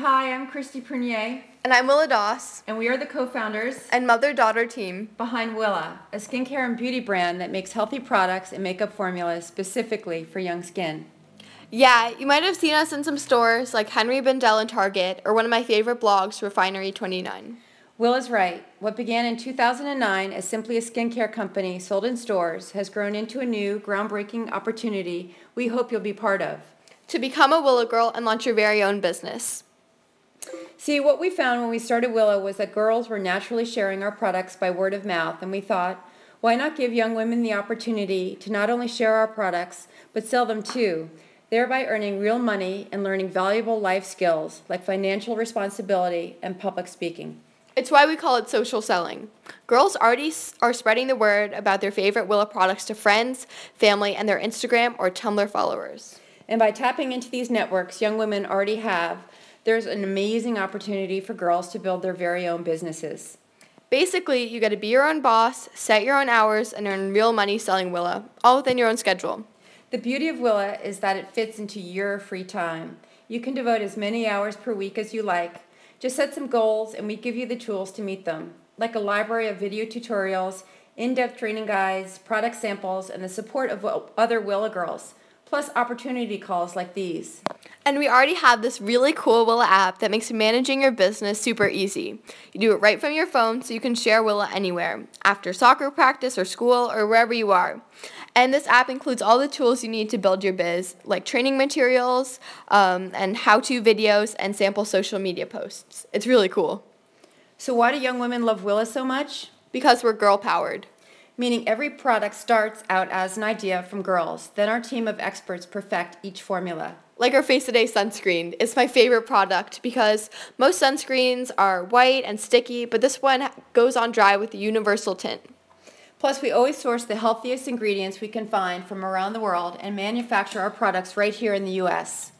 Hi, I'm Christy Prunier, And I'm Willa Doss and we are the co founders and mother daughter team. behind Willa, a skincare and beauty brand that makes healthy products and makeup formulas specifically for young skin. Yeah, you might have seen us in some stores like Henri Bendel and Target, or one of my favorite blogs, Refinery29. Willa's right. What began in 2009 as simply a skincare company sold in stores has grown into a new, groundbreaking opportunity we hope you'll be part of. To become a Willa girl and launch your very own business. See, what we found when we started Willa was that girls were naturally sharing our products by word of mouth, and we thought, why not give young women the opportunity to not only share our products, but sell them too, thereby earning real money and learning valuable life skills like financial responsibility and public speaking. It's why we call it social selling. Girls already s- are spreading the word about their favorite Willa products to friends, family, and their Instagram or Tumblr followers. And by tapping into these networks young women already have, there's an amazing opportunity for girls to build their very own businesses. Basically, you get to be your own boss, set your own hours, and earn real money selling Willa, all within your own schedule. The beauty of Willa is that it fits into your free time. You can devote as many hours per week as you like. Just set some goals and we give you the tools to meet them, like a library of video tutorials, in-depth training guides, product samples, and the support of other Willa girls, plus opportunity calls like these. And we already have this really cool Willa app that makes managing your business super easy. You do it right from your phone so you can share Willa anywhere, after soccer practice or school or wherever you are. And this app includes all the tools you need to build your biz, like training materials um, and how to videos and sample social media posts. It's really cool So why do young women love Willa so much? because we're girl powered. Meaning every product starts out as an idea from girls. Then our team of experts perfect each formula. Like our Face Today sunscreen. It's my favorite product because most sunscreens are white and sticky, but this one goes on dry with a universal tint. Plus, we always source the healthiest ingredients we can find from around the world and manufacture our products right here in the US.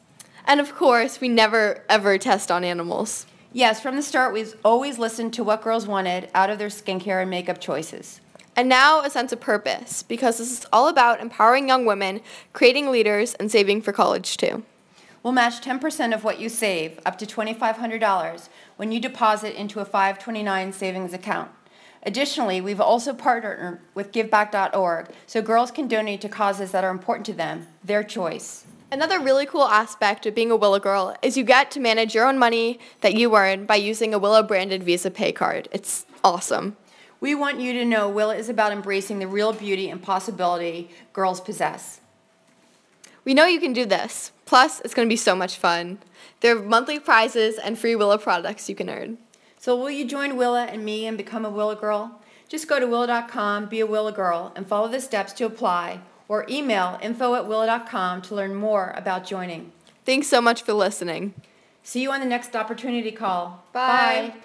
And of course, we never ever test on animals. Yes, from the start, we've always listened to what girls wanted out of their skincare and makeup choices. And now a sense of purpose because this is all about empowering young women, creating leaders, and saving for college too. We'll match 10% of what you save, up to $2,500, when you deposit into a 529 savings account. Additionally, we've also partnered with GiveBack.org so girls can donate to causes that are important to them, their choice. Another really cool aspect of being a Willa girl is you get to manage your own money that you earn by using a Willa branded Visa Pay card. It's awesome. We want you to know Willa is about embracing the real beauty and possibility girls possess. We know you can do this. Plus, it's going to be so much fun. There are monthly prizes and free Willa products you can earn. So will you join Willa and me and become a Willa girl? Just go to Willa.com, be a Willa girl, and follow the steps to apply, or email info at Willa.com to learn more about joining. Thanks so much for listening. See you on the next opportunity call. Bye. Bye.